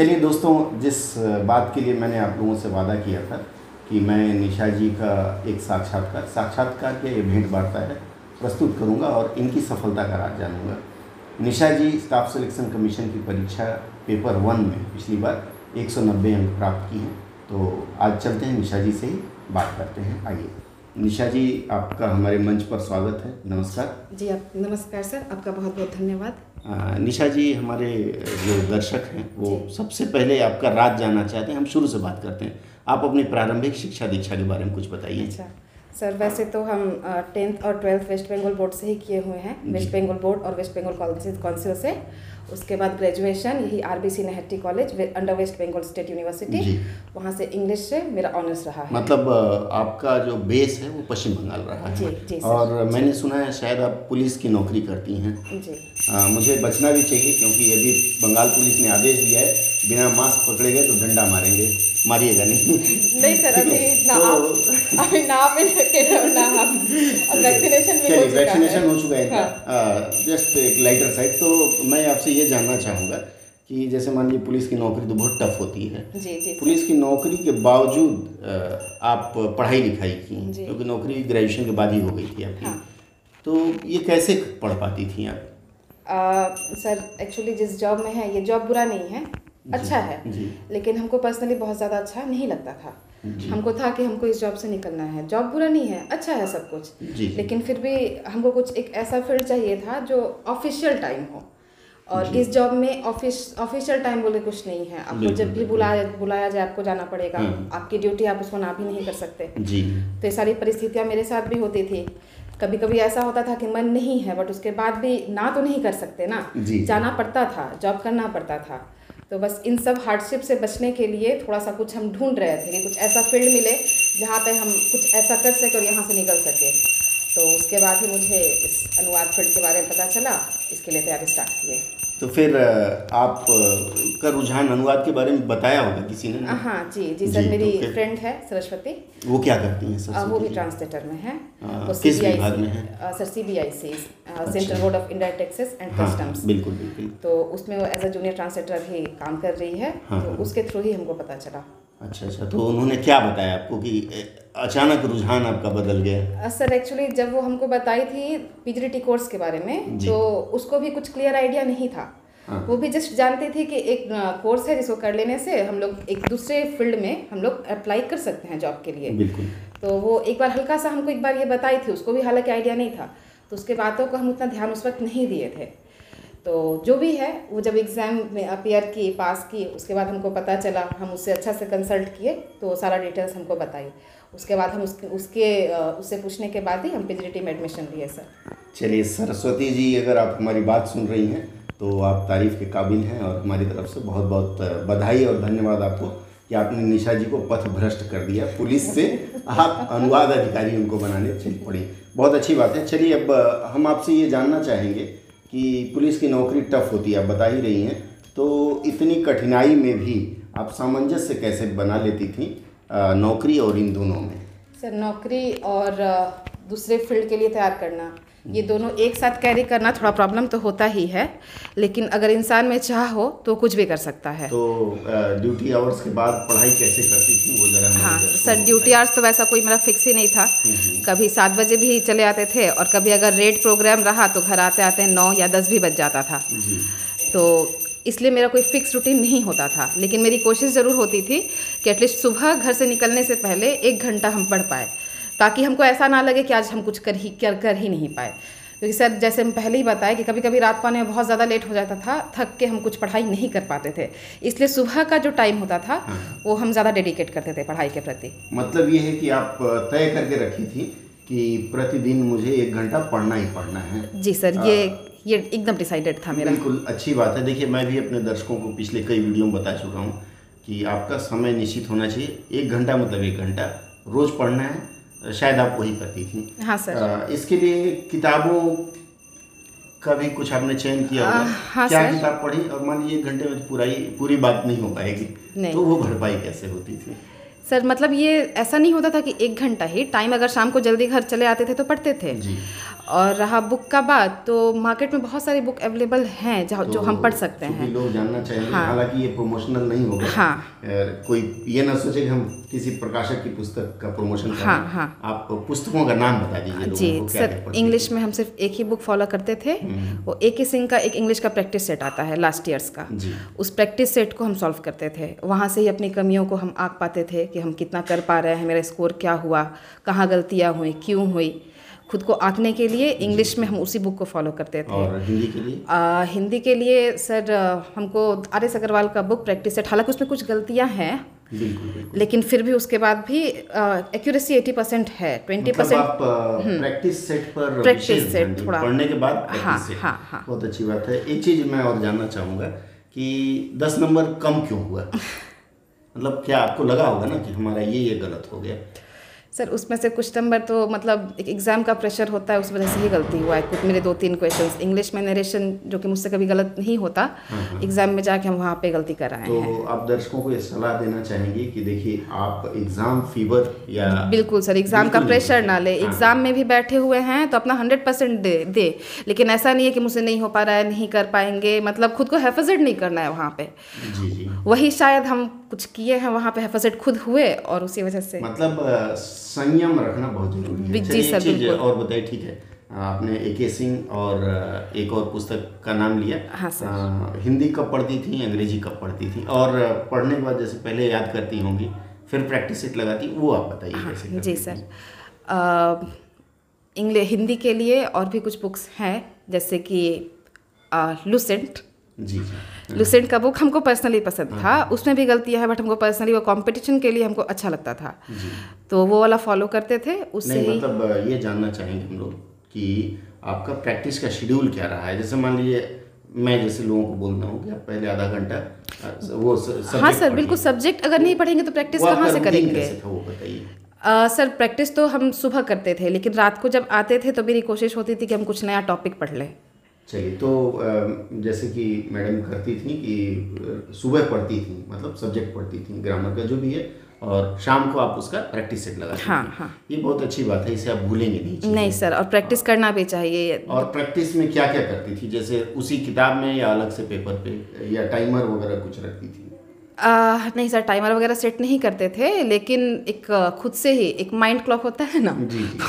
चलिए दोस्तों, जिस बात के लिए मैंने आप लोगों से वादा किया था कि मैं निशा जी का एक साक्षात्कार साक्षात्कार के ये भेंट वार्ता है, प्रस्तुत करूँगा और इनकी सफलता का राज जानूँगा। Nisha ji staff selection commission की परीक्षा पेपर वन में पिछली बार 190 अंक प्राप्त की हैं। तो आज चलते हैं निशा जी से ही बात करते हैं। आइए। निशा जी, आपका हमारे मंच पर स्वागत है। नमस्कार। जी आप, नमस्कार सर, आपका बहुत बहुत धन्यवाद। निशा जी हमारे जो दर्शक हैं वो सबसे पहले आपका राज जानना चाहते हैं हम शुरू से बात करते हैं। आप अपनी प्रारंभिक शिक्षा दीक्षा के बारे में कुछ बताइए। अच्छा। सर वैसे तो हम टेंथ और ट्वेल्थ वेस्ट बंगाल बोर्ड से ही किए हुए हैं। वेस्ट बंगाल बोर्ड और वेस्ट बंगाल काउंसिल से। उसके बाद ग्रेजुएशन यही R B C Naihati college under West Bengal state university वहाँ से इंग्लिश से मेरा ऑनर्स रहा है। मतलब आपका जो बेस है वो पश्चिम बंगाल रहा है। जी जी और जी, मैंने सुना है शायद आप पुलिस की नौकरी करती हैं। जी। आ, मुझे बचना भी चाहिए क्योंकि यदि बंगाल पुलिस ने आदेश दिया है बिना मास्क पकड़े गए तो डंडा मारेंगे मारिएगा नहीं। नहीं सर अभी ना तो, अभी नाम में ना हम वैक्सीनेशन भी हो चुका वैक्सीनेशन हो चुका है जस्ट एक लाइटर साइड तो मैं आपसे ये जानना चाहूँगा कि जैसे मान लीजिए पुलिस की नौकरी तो बहुत टफ होती है। जी जी पुलिस की नौकरी के बावजूद आप पढ़ाई लिखाई की क्योंकि नौकरी ग्रेजुएशन के बाद ही हो गई थी आपकी। हाँ। तो ये कैसे पढ़ पाती थी आप? सर एक्चुअली जिस जॉब में है ये जॉब बुरा नहीं है। अच्छा है। लेकिन हमको पर्सनली बहुत ज़्यादा अच्छा नहीं लगता था। हमको था कि हमको इस जॉब से निकलना है। जॉब बुरा नहीं है अच्छा है सब कुछ। लेकिन फिर भी हमको कुछ एक ऐसा फ़ील्ड चाहिए था जो ऑफिशियल टाइम हो। और इस जॉब में ऑफ़िस ऑफिशियल टाइम बोले कुछ नहीं है। आपको जब भी बुलाया बुलाया जाए आपको जाना पड़ेगा। हम्म। आपकी ड्यूटी आप उसको ना भी नहीं कर सकते। जी। तो ये सारी परिस्थितियाँ मेरे साथ भी होती थी। कभी कभी ऐसा होता था कि मन नहीं है बट उसके बाद भी ना तो नहीं कर सकते ना। जाना पड़ता था जॉब करना पड़ता था। तो बस इन सब हार्डशिप से बचने के लिए थोड़ा सा कुछ हम ढूंढ रहे थे कि कुछ ऐसा फ़ील्ड मिले जहाँ पे हम कुछ ऐसा कर सके और यहाँ से निकल सके। तो उसके बाद ही मुझे इस अनुवाद फ़ील्ड के बारे में पता चला, इसके लिए तैयारी स्टार्ट किए। तो फिर आप का रुझान अनुवाद के बारे में बताया होगा किसी ने? हाँ जी जी सर मेरी तो फ्रेंड है सरस्वती। वो क्या करती है सर वो भी ट्रांसलेटर में है। वो किस विभाग में है? Sir C B I C central board of India taxes and customs बिल्कुल बिल्कुल। तो उसमें वो एज अ जूनियर ट्रांसलेटर भी काम कर रही है। हाँ, तो हाँ। उसके थ्रू ही हमको पता चला। अच्छा अच्छा तो उन्होंने क्या बताया आपको कि अचानक रुझान आपका बदल गया? सर एक्चुअली जब वो हमको बताई थी पीजीडीटी कोर्स के बारे में तो उसको भी कुछ क्लियर आइडिया नहीं था। हाँ। वो भी जस्ट जानती थी कि एक कोर्स है जिसको कर लेने से हम लोग एक दूसरे फ़ील्ड में हम लोग अप्लाई कर सकते हैं जॉब के लिए। बिल्कुल। तो वो एक बार हल्का सा हमको एक बार ये बताई थी उसको भी हालाँकि आइडिया नहीं था। तो उसके बातों को हम उतना ध्यान उस वक्त नहीं दिए थे। तो जो भी है, वो जब एग्ज़ाम में अपियर की पास की उसके बाद हमको पता चला, हम उससे अच्छा से कंसल्ट किए तो सारा डिटेल्स हमको बताई। उसके बाद हम उसके उसके उससे पूछने के बाद ही हम पी में एडमिशन लिए सर चलिए, सरस्वती जी, अगर आप हमारी बात सुन रही हैं तो आप तारीफ़ के काबिल हैं और हमारी तरफ़ से बहुत बहुत बधाई और धन्यवाद आपको कि आपने निशा जी को पथ भ्रष्ट कर दिया। पुलिस से आप अनुवाद अधिकारी उनको बनाने। चल पड़ी बहुत अच्छी बात है। चलिए, अब हम आपसे ये जानना चाहेंगे कि पुलिस की नौकरी टफ होती है, आप बता ही रही हैं। तो इतनी कठिनाई में भी आप सामंजस्य कैसे बना लेती थी नौकरी और इन दोनों में? सर, नौकरी और दूसरे फ़ील्ड के लिए तैयार करना। ये दोनों एक साथ कैरी करना थोड़ा प्रॉब्लम तो होता ही है लेकिन अगर इंसान में चाह हो तो कुछ भी कर सकता है। तो ड्यूटी आवर्स के बाद पढ़ाई कैसे करती थी वो जरा हाँ सर ड्यूटी आवर्स तो वैसा कोई मेरा फिक्स ही नहीं था। हम्म, हम्म। कभी सात बजे भी चले आते थे और कभी अगर रेड प्रोग्राम रहा तो घर आते आते नौ या दस भी बज जाता था। तो इसलिए मेरा कोई फिक्स रूटीन नहीं होता था लेकिन मेरी कोशिश ज़रूर होती थी कि एटलीस्ट सुबह घर से निकलने से पहले एक घंटा हम पढ़ पाए। ताकि हमको ऐसा ना लगे कि आज हम कुछ कर ही कर कर ही नहीं पाए। क्योंकि सर जैसे हम पहले ही बताए कि कभी कभी रात को आने में बहुत ज़्यादा लेट हो जाता था थक के हम कुछ पढ़ाई नहीं कर पाते थे। इसलिए सुबह का जो टाइम होता था हाँ। वो हम ज़्यादा डेडिकेट करते थे पढ़ाई के प्रति। मतलब ये है कि आप तय करके रखी थी कि प्रतिदिन मुझे एक घंटा पढ़ना ही पढ़ना है। जी सर ये ये एकदम डिसाइडेड था मेरा। बिल्कुल अच्छी बात है। देखिए मैं भी अपने दर्शकों को पिछले कई वीडियो में बता चुका हूँ कि आपका समय निश्चित होना चाहिए। एक घंटा मतलब एक घंटा। रोज़ पढ़ना है शायद आप वही करती थी। हाँ सर। आ, इसके लिए किताबों का भी कुछ आपने चयन किया होगा? हाँ क्या किताब पढ़ी? और मान लीजिए एक घंटे में पूरा ही पूरी बात नहीं हो पाएगी तो वो भरपाई कैसे होती थी? सर मतलब ये ऐसा नहीं होता था कि एक घंटा ही टाइम अगर शाम को जल्दी घर चले आते थे तो पढ़ते थे। जी। और रहा बुक का बात तो मार्केट में बहुत सारी बुक अवेलेबल हैं जहाँ जो हम पढ़ सकते हैं। लोग जानना चाहेंगे हाँ। हालाँकि ये प्रमोशनल नहीं होगा। हाँ। कोई ये ना सोचे कि हम किसी प्रकाशक की पुस्तक का प्रमोशन कर। हाँ, हाँ। आप पुस्तकों का नाम बता दीजिए जी सर इंग्लिश में हम सिर्फ़ एक ही बुक फॉलो करते थे। वो ए के सिंह का एक इंग्लिश का प्रैक्टिस सेट आता है लास्ट ईयर्स का। उस प्रैक्टिस सेट को हम सॉल्व करते थे। वहाँ से ही अपनी कमियों को हम आंक पाते थे कि हम कितना कर पा रहे हैं मेरा स्कोर क्या हुआ कहाँ गलतियाँ हुई क्यों हुई। खुद को आंकने के लिए इंग्लिश में हम उसी बुक को फॉलो करते थे। और हिंदी के लिए? आ, हिंदी के लिए सर हमको आर एस अग्रवाल का बुक प्रैक्टिस सेट हालाँकि उसमें कुछ गलतियाँ हैं लेकिन फिर भी उसके बाद भी एक्यूरेसी एटी परसेंट है ट्वेंटी परसेंट प्रैक्टिस सेट पर ध्यान दें। थोड़ा- पढ़ने के बाद हाँ, हाँ, हाँ। बहुत अच्छी बात है। एक चीज़ मैं और जानना चाहूँगा कि दस नंबर कम क्यों हुआ? मतलब क्या आपको लगा होगा ना कि हमारा ये ये गलत हो गया? सर उसमें से कुछ नंबर तो मतलब एक एग्ज़ाम का प्रेशर होता है उस वजह से ही गलती हुआ है। कुछ मेरे दो तीन क्वेश्चंस इंग्लिश में नरेशन जो कि मुझसे कभी गलत नहीं होता एग्ज़ाम में जाके हम वहाँ पे गलती कर आए हैं। तो आप दर्शकों को ये सलाह देना चाहेंगे कि देखिए आप एग्ज़ाम फीवर या बिल्कुल सर एग्ज़ाम का प्रेशर ना ले। हाँ। एग्ज़ाम में भी बैठे हुए हैं तो अपना हंड्रेड परसेंट दे दे। लेकिन ऐसा नहीं है कि मुझसे नहीं हो पा रहा है नहीं कर पाएँगे। मतलब खुद को हेफाजत नहीं करना है वहाँ पे। जी जी। वही शायद हम कुछ किए हैं वहाँ पे हेफाजत खुद हुए और उसी वजह से। मतलब संयम रखना बहुत ज़रूरी है। जी सर, एक चीज़ और बताइए ठीक है। आपने ए के सिंह और एक और पुस्तक का नाम लिया। हाँ, सर। अ, हिंदी कब पढ़ती थी अंग्रेज़ी कब पढ़ती थी? और पढ़ने के बाद जैसे पहले याद करती होंगी फिर प्रैक्टिस सेट लगाती वो आप बताइए हाँ, जी सर। इंग्लिश हिंदी के लिए और भी कुछ बुक्स हैं जैसे कि लुसेंट जी जी। लुसेंट का बुक हमको पर्सनली पसंद था। उसमें भी गलतियाँ हैं बट हमको पर्सनली वो कंपटीशन के लिए हमको अच्छा लगता था। तो वो वाला फॉलो करते थे उससे नहीं मतलब ये जानना चाहेंगे हम लोग कि आपका प्रैक्टिस का शेड्यूल क्या रहा है? जैसे मान लीजिए मैं जैसे लोगों को बोलता हूँ कि आप पहले आधा घंटा वो हाँ सर बिल्कुल सब्जेक्ट अगर नहीं पढ़ेंगे तो प्रैक्टिस कहाँ से करेंगे? वो बताइए। सर प्रैक्टिस तो हम सुबह करते थे लेकिन रात को जब आते थे तो मेरी कोशिश होती थी कि हम कुछ नया टॉपिक पढ़ लें। चलिए तो जैसे कि मैडम करती थी कि सुबह पढ़ती थी मतलब सब्जेक्ट पढ़ती थी ग्रामर का जो भी है और शाम को आप उसका प्रैक्टिस सेट लगा हाँ, हाँ। ये बहुत अच्छी बात है इसे आप भूलेंगे नहीं। नहीं सर और प्रैक्टिस करना भी चाहिए और प्रैक्टिस में क्या क्या करती थी जैसे उसी किताब में या अलग से पेपर पे या टाइमर वगैरह कुछ रखती थी आ, नहीं सर टाइमर वगैरह सेट नहीं करते थे लेकिन एक खुद से ही एक माइंड क्लॉक होता है ना।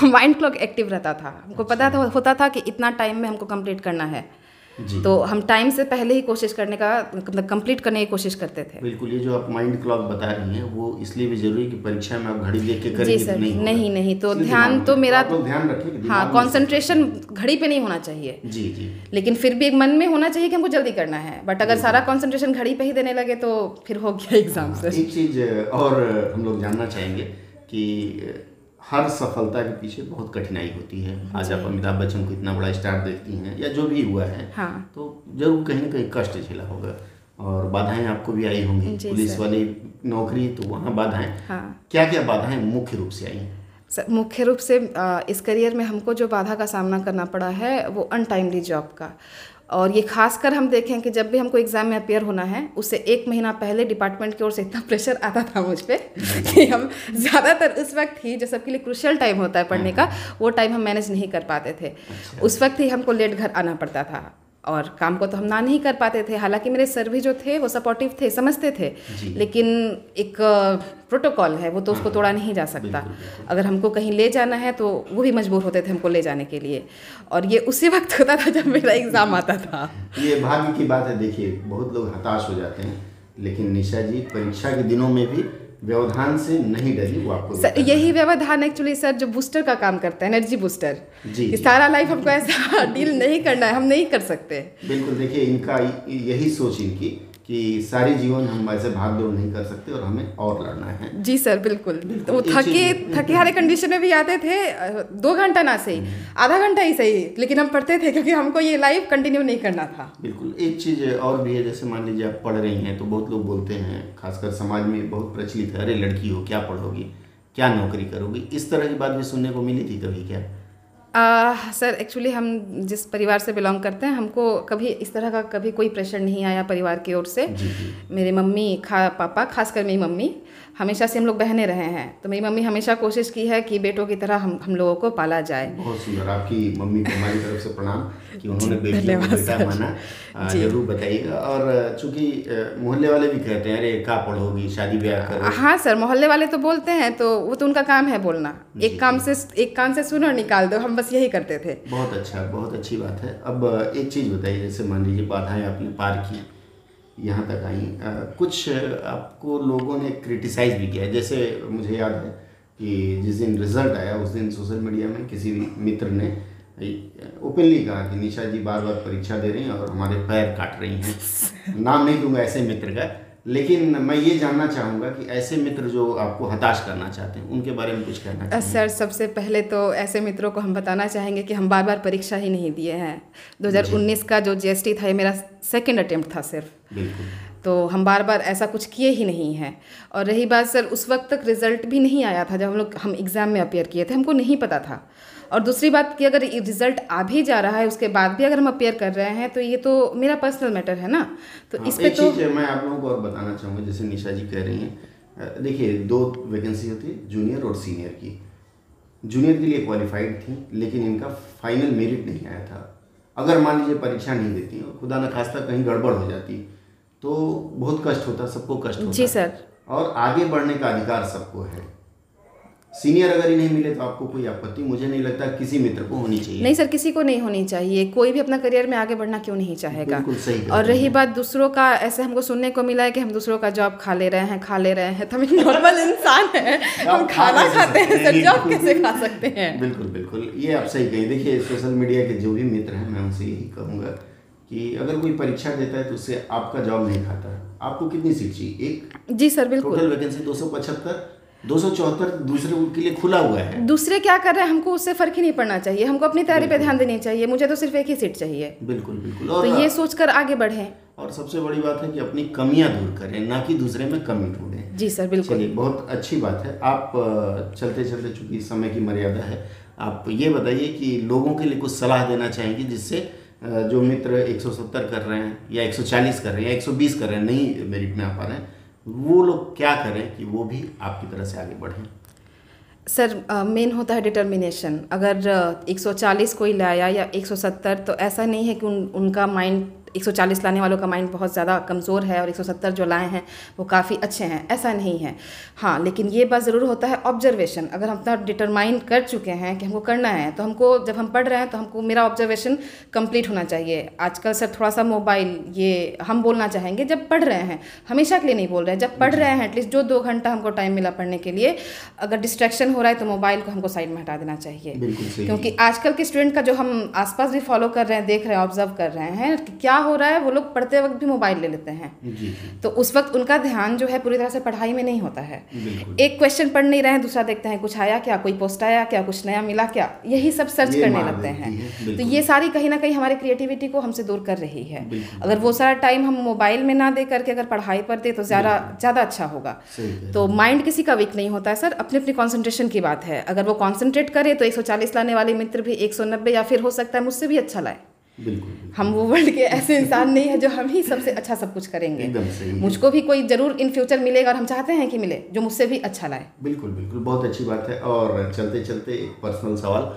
माइंड क्लॉक एक्टिव रहता था। हमको पता था होता था कि इतना टाइम में हमको कंप्लीट करना है। तो हम टाइम से पहले ही कोशिश करने का मतलब कंप्लीट करने की कोशिश करते थे। बिल्कुल ये जो आप माइंड क्लॉक बता रही हैं वो इसलिए भी ज़रूरी है कि परीक्षा में आप घड़ी देख के जी सर तो नहीं नहीं नहीं तो ध्यान तो मेरा लोग ध्यान रखिए हाँ कंसंट्रेशन घड़ी पे नहीं होना चाहिए। जी जी। लेकिन फिर भी एक मन में होना चाहिए कि हमको जल्दी करना है। बट अगर सारा कॉन्सेंट्रेशन घड़ी पे ही देने लगे तो फिर हो गया एग्ज़ाम से एक चीज़ और हम लोग जानना चाहेंगे कि हर सफलता के पीछे बहुत कठिनाई होती है। आज आप अमिताभ बच्चन को इतना बड़ा स्टार देखती हैं या जो भी हुआ है हाँ। तो ज़रूर कहीं ना कहीं कष्ट झेला होगा और बाधाएँ आपको भी आई होंगी। पुलिस वाली नौकरी तो वहाँ बाधाएँ। हाँ। क्या क्या बाधाएँ मुख्य रूप से आई? सर मुख्य रूप से इस करियर में हमको जो बाधा का सामना करना पड़ा है वो अनटाइमली जॉब का। और ये खासकर हम देखें कि जब भी हमको एग्ज़ाम में अपेयर होना है उससे एक महीना पहले डिपार्टमेंट की ओर से इतना प्रेशर आता था मुझ पर कि हम ज़्यादातर उस वक्त ही जो सबके लिए क्रुशल टाइम होता है पढ़ने का वो टाइम हम मैनेज नहीं कर पाते थे। उस वक्त ही हमको लेट घर आना पड़ता था। और काम को तो हम ना नहीं कर पाते थे। हालाँकि मेरे सर भी जो थे वो सपोर्टिव थे समझते थे। लेकिन एक प्रोटोकॉल है वो तो उसको तोड़ा नहीं जा सकता। बिल्कुल, बिल्कुल। अगर हमको कहीं ले जाना है तो वो भी मजबूर होते थे हमको ले जाने के लिए। और ये उसी वक्त होता था जब मेरा एग्ज़ाम आता था। ये भाग्य की बात है देखिए बहुत लोग हताश हो जाते हैं। लेकिन निशा जी परीक्षा के दिनों में भी व्यवधान से नहीं डरी वो आपको सर यही व्यवधान एक्चुअली सर जो बूस्टर का काम करता है एनर्जी बूस्टर जी, जी। सारा लाइफ हमको ऐसा डील नहीं करना है हम नहीं कर सकते। बिल्कुल देखिए इनका यही सोच इनकी। कि सारी जीवन हम ऐसे भाग दौड़ नहीं कर सकते और हमें और लड़ना है। जी सर बिल्कुल। वो थके थके हारे कंडीशन में भी आते थे दो घंटा ना सही आधा घंटा ही सही लेकिन हम पढ़ते थे क्योंकि हमको ये लाइफ कंटिन्यू नहीं करना था। बिल्कुल एक चीज़ और भी है जैसे मान लीजिए आप पढ़ रही हैं तो बहुत लोग बोलते हैं खासकर समाज में बहुत प्रचलित है अरे लड़की हो क्या पढ़ोगी? क्या नौकरी करोगी? इस तरह की बात भी सुनने को मिली थी कभी क्या? सर एक्चुअली हम जिस परिवार से बिलोंग करते हैं हमको कभी इस तरह का कभी कोई प्रेशर नहीं आया परिवार की ओर से। जी जी। मेरे मम्मी खा पापा खासकर मेरी मम्मी हमेशा से हम लोग बहने रहे हैं। तो मेरी मम्मी हमेशा कोशिश की है कि बेटों की तरह हम हम लोगों को पाला जाए। बहुत सुंदर आपकी मम्मी को हमारी तरफ़ से प्रणाम कि उन्होंने बेटियों को बेटा माना। ज़रूर बताइएगा। और चूँकि मोहल्ले वाले भी कहते हैं अरे का पढ़ोगी शादी ब्याह करो। हाँ सर मोहल्ले वाले तो बोलते हैं तो वो तो उनका काम है बोलना। एक काम से एक कान से सुनो और निकाल दो। हम बस यही करते थे। बहुत अच्छा बहुत अच्छी बात है। अब एक चीज़ बताइए जैसे मान लीजिए बाधाएँ आपने पार की यहाँ तक आई कुछ आपको लोगों ने क्रिटिसाइज भी किया जैसे मुझे याद है कि जिस दिन रिज़ल्ट आया उस दिन सोशल मीडिया में किसी मित्र ने ओपनली कहा कि निशा जी बार बार परीक्षा दे रही हैं और हमारे पैर काट रही हैं। नाम नहीं दूँगा ऐसे मित्र का। लेकिन मैं ये जानना चाहूँगा कि ऐसे मित्र जो आपको हताश करना चाहते हैं उनके बारे में कुछ कहना सर सबसे पहले तो ऐसे मित्रों को हम बताना चाहेंगे कि हम बार बार परीक्षा ही नहीं दिए हैं। 2019 का जो जीएसटी था ये मेरा सेकंड अटेम्प्ट था सिर्फ़। बिल्कुल। तो हम बार बार ऐसा कुछ किए ही नहीं हैं। और रही बात सर उस वक्त तक रिज़ल्ट भी नहीं आया था जब हम लोग हम एग्ज़ाम में अपेयर किए थे हमको नहीं पता था। और दूसरी बात कि अगर रिज़ल्ट आ भी जा रहा है उसके बाद भी अगर हम अपेयर कर रहे हैं तो ये तो मेरा पर्सनल मैटर है ना? तो हाँ, इस पे तो मैं आप लोगों को और बताना चाहूँगा जैसे निशा जी कह रही हैं देखिए दो वैकेंसी होती है जूनियर और सीनियर की। जूनियर के लिए क्वालिफाइड थी लेकिन इनका फाइनल मेरिट नहीं आया था। अगर मान लीजिए परीक्षा नहीं देती और खुदा न खास्ता कहीं गड़बड़ हो जाती तो बहुत कष्ट होता सबको कष्ट होता जी सर। और आगे बढ़ने का अधिकार सबको है। सीनियर अगर ही नहीं मिले तो आपको कोई आपत्ति मुझे नहीं लगता किसी मित्र को होनी चाहिए। नहीं सर किसी को नहीं होनी चाहिए। कोई भी अपना करियर में आगे बढ़ना क्यों नहीं चाहेगा? बिल्कुल सही और रही बात दूसरों का ऐसे हमको सुनने को मिला है कि हम दूसरों का जॉब खा ले रहे हैं खा ले रहे हैं। तो हम नॉर्मल इंसान हैं। हम खाना खाते हैं सर जॉब कैसे खा सकते हैं? बिल्कुल बिल्कुल। ये आप सही कहें। देखिए सोशल मीडिया के जो भी मित्र हैं मैं उनसे यही कहूँगा कि अगर कोई परीक्षा देता है तो उससे आपका जॉब नहीं खाता। आपको कितनी सीट चाहिए? एक? जी सर बिल्कुल। टोटल वैकेंसी दो सौ पचहत्तर दो सौ चौहत्तर दूसरे के लिए खुला हुआ है। दूसरे क्या कर रहे हैं? हमको उससे फ़र्क ही नहीं पड़ना चाहिए। हमको अपनी तैयारी पे ध्यान देनी चाहिए। मुझे तो सिर्फ़ एक ही सीट चाहिए। बिल्कुल बिल्कुल। और तो ये सोचकर आगे बढ़ें। और सबसे बड़ी बात है कि अपनी कमियाँ दूर करें ना कि दूसरे में कमी ढूंढें। जी सर बिल्कुल। चलिए बहुत अच्छी बात है। आप चलते चलते चूँकि समय की मर्यादा है आप ये बताइए कि लोगों के लिए कुछ सलाह देना चाहेंगे जिससे जो मित्र 170 कर रहे हैं या 140 कर रहे हैं या 120 कर रहे हैं नहीं मेरिट में आ पा रहे हैं वो लोग क्या करें कि वो भी आपकी तरह से आगे बढ़ें? सर मेन होता है डिटर्मिनेशन अगर अ, 140 कोई लाया या 170 तो ऐसा नहीं है कि उन उनका माइंड 140 लाने वालों का माइंड बहुत ज़्यादा कमज़ोर है और 170 जो लाए हैं वो काफ़ी अच्छे हैं ऐसा नहीं है। हाँ लेकिन ये बात ज़रूर होता है ऑब्जर्वेशन अगर हम अपना डिटरमाइन कर चुके हैं कि हमको करना है तो हमको जब हम पढ़ रहे हैं तो हमको मेरा ऑब्जर्वेशन कंप्लीट होना चाहिए। आजकल सर थोड़ा सा मोबाइल ये हम बोलना चाहेंगे जब पढ़ रहे हैं हमेशा के लिए नहीं बोल रहे हैं। जब पढ़ रहे हैं एटलीस्ट जो दो घंटा हमको टाइम मिला पढ़ने के लिए अगर डिस्ट्रैक्शन हो रहा है तो मोबाइल को हमको साइड में हटा देना चाहिए। क्योंकि आजकल के स्टूडेंट का जो हम आसपास भी फॉलो कर रहे हैं देख रहे हैं ऑब्ज़र्व कर रहे हैं कि क्या हो रहा है वो लोग पढ़ते वक्त भी मोबाइल ले लेते हैं। जी जी। तो उस वक्त उनका ध्यान जो है पूरी तरह से पढ़ाई में नहीं होता है। एक क्वेश्चन पढ़ नहीं रहे हैं दूसरा देखते हैं कुछ आया क्या कोई पोस्ट आया क्या कुछ नया मिला क्या? यही सब सर्च करने लगते हैं। है, तो ये सारी कहीं ना कहीं हमारे क्रिएटिविटी को हमसे दूर कर रही है। अगर वो सारा टाइम हम मोबाइल में ना दे करके अगर पढ़ाई पर दे तो ज़्यादा ज़्यादा अच्छा होगा। तो माइंड किसी का वीक नहीं होता है सर। अपनी अपनी कॉन्सेंट्रेशन की बात है। अगर वो कॉन्सेंट्रेट करे तो 140 लाने वाले मित्र भी 190 या फिर हो सकता है मुझसे भी अच्छा लाए। हम वो वर्ल्ड के ऐसे इंसान नहीं है जो हम ही सबसे अच्छा सब कुछ करेंगे। एकदम सही मुझको भी कोई ज़रूर इन फ्यूचर मिलेगा और हम चाहते हैं कि मिले जो मुझसे भी अच्छा लाए। बिल्कुल बिल्कुल। बहुत अच्छी बात है और चलते चलते एक पर्सनल सवाल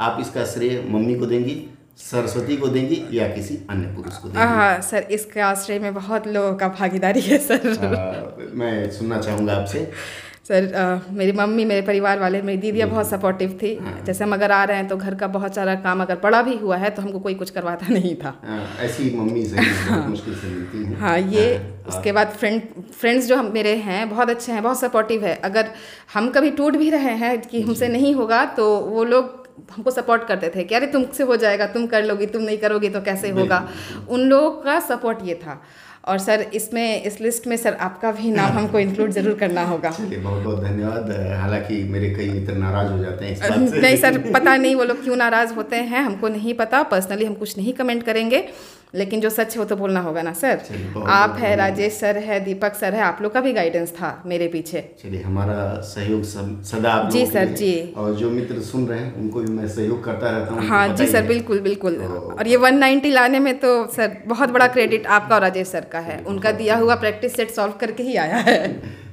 आप इसका श्रेय मम्मी को देंगी सरस्वती को देंगी या किसी अन्य पुरुष को देंगी? हाँ सर इसके आश्रय में बहुत लोगों का भागीदारी है सर। अ, मैं सुनना चाहूँगा आपसे। सर अ, मेरी मम्मी मेरे परिवार वाले मेरी दीदियाँ बहुत सपोर्टिव थी। जैसे हम अगर आ रहे हैं तो घर का बहुत सारा काम अगर पड़ा भी हुआ है तो हमको कोई कुछ करवाता नहीं था। अ, ऐसी मम्मी से बहुत मुश्किल से मिलती हैं। हाँ ये हाँ, उसके बाद फ्रेंड फ्रेंड्स जो हम मेरे हैं बहुत अच्छे हैं बहुत सपोर्टिव है। अगर हम कभी टूट भी रहे हैं कि हमसे नहीं होगा तो वो लोग हमको सपोर्ट करते थे कि अरे तुमसे हो जाएगा तुम कर लोगी तुम नहीं करोगी तो कैसे होगा? उन लोगों का सपोर्ट ये था। और सर इसमें इस लिस्ट में सर आपका भी नाम हमको इंक्लूड ज़रूर करना होगा। चलिए बहुत बहुत धन्यवाद। हालाँकि मेरे कई मित्र नाराज़ हो जाते हैं इस बात से। नहीं सर पता नहीं वो लोग क्यों नाराज़ होते हैं हमको नहीं पता। पर्सनली हम कुछ नहीं कमेंट करेंगे। लेकिन जो सच है वो तो बोलना होगा ना सर? आप है राजेश सर है दीपक सर है आप लोग का भी गाइडेंस था मेरे पीछे। चलिए हमारा सहयोग सब सदा आप जी सर, जी। और जो मित्र सुन रहे हैं उनको भी मैं सहयोग करता रहता हूँ हाँ जी सर बिल्कुल बिल्कुल। तो- और ये 190 लाने में तो सर बहुत बड़ा क्रेडिट आपका और राजेश सर का है। उनका दिया हुआ प्रैक्टिस सेट सॉल्व करके ही आया है।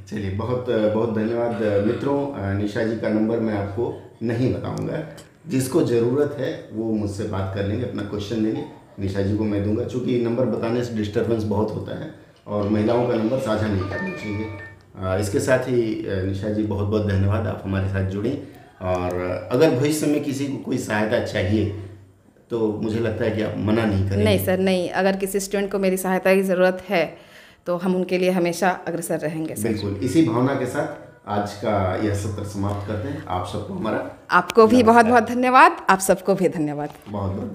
चलिए बहुत बहुत धन्यवाद मित्रों। निशा जी का नंबर मैं आपको नहीं बताऊँगा। जिसको ज़रूरत है वो मुझसे बात कर लेंगे अपना क्वेश्चन देंगे निशा जी को मैं दूँगा क्योंकि नंबर बताने से डिस्टरबेंस बहुत होता है और महिलाओं का नंबर साझा नहीं करना चाहिए। इसके साथ ही निशा जी बहुत बहुत धन्यवाद आप हमारे साथ जुड़ें। और अगर भविष्य में किसी को कोई सहायता चाहिए तो मुझे लगता है कि आप मना नहीं करें नहीं सर नहीं। अगर किसी स्टूडेंट को मेरी सहायता की ज़रूरत है तो हम उनके लिए हमेशा अग्रसर रहेंगे सर। बिल्कुल। इसी भावना के साथ आज का यह सत्र समाप्त करते हैं। आप सबको हमारा आपको भी बहुत बहुत धन्यवाद। आप सबको भी धन्यवाद। बहुत बहुत